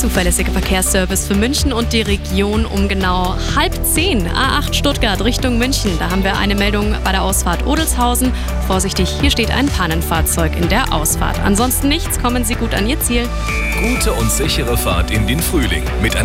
zuverlässige Verkehrsservice für München und die Region um genau halb zehn. A8 Stuttgart Richtung München. Da haben wir eine Meldung bei der Ausfahrt Odelshausen. Vorsichtig, hier steht ein Pannenfahrzeug in der Ausfahrt. Ansonsten nichts, kommen Sie gut an Ihr Ziel. Gute und sichere Fahrt in den Frühling mit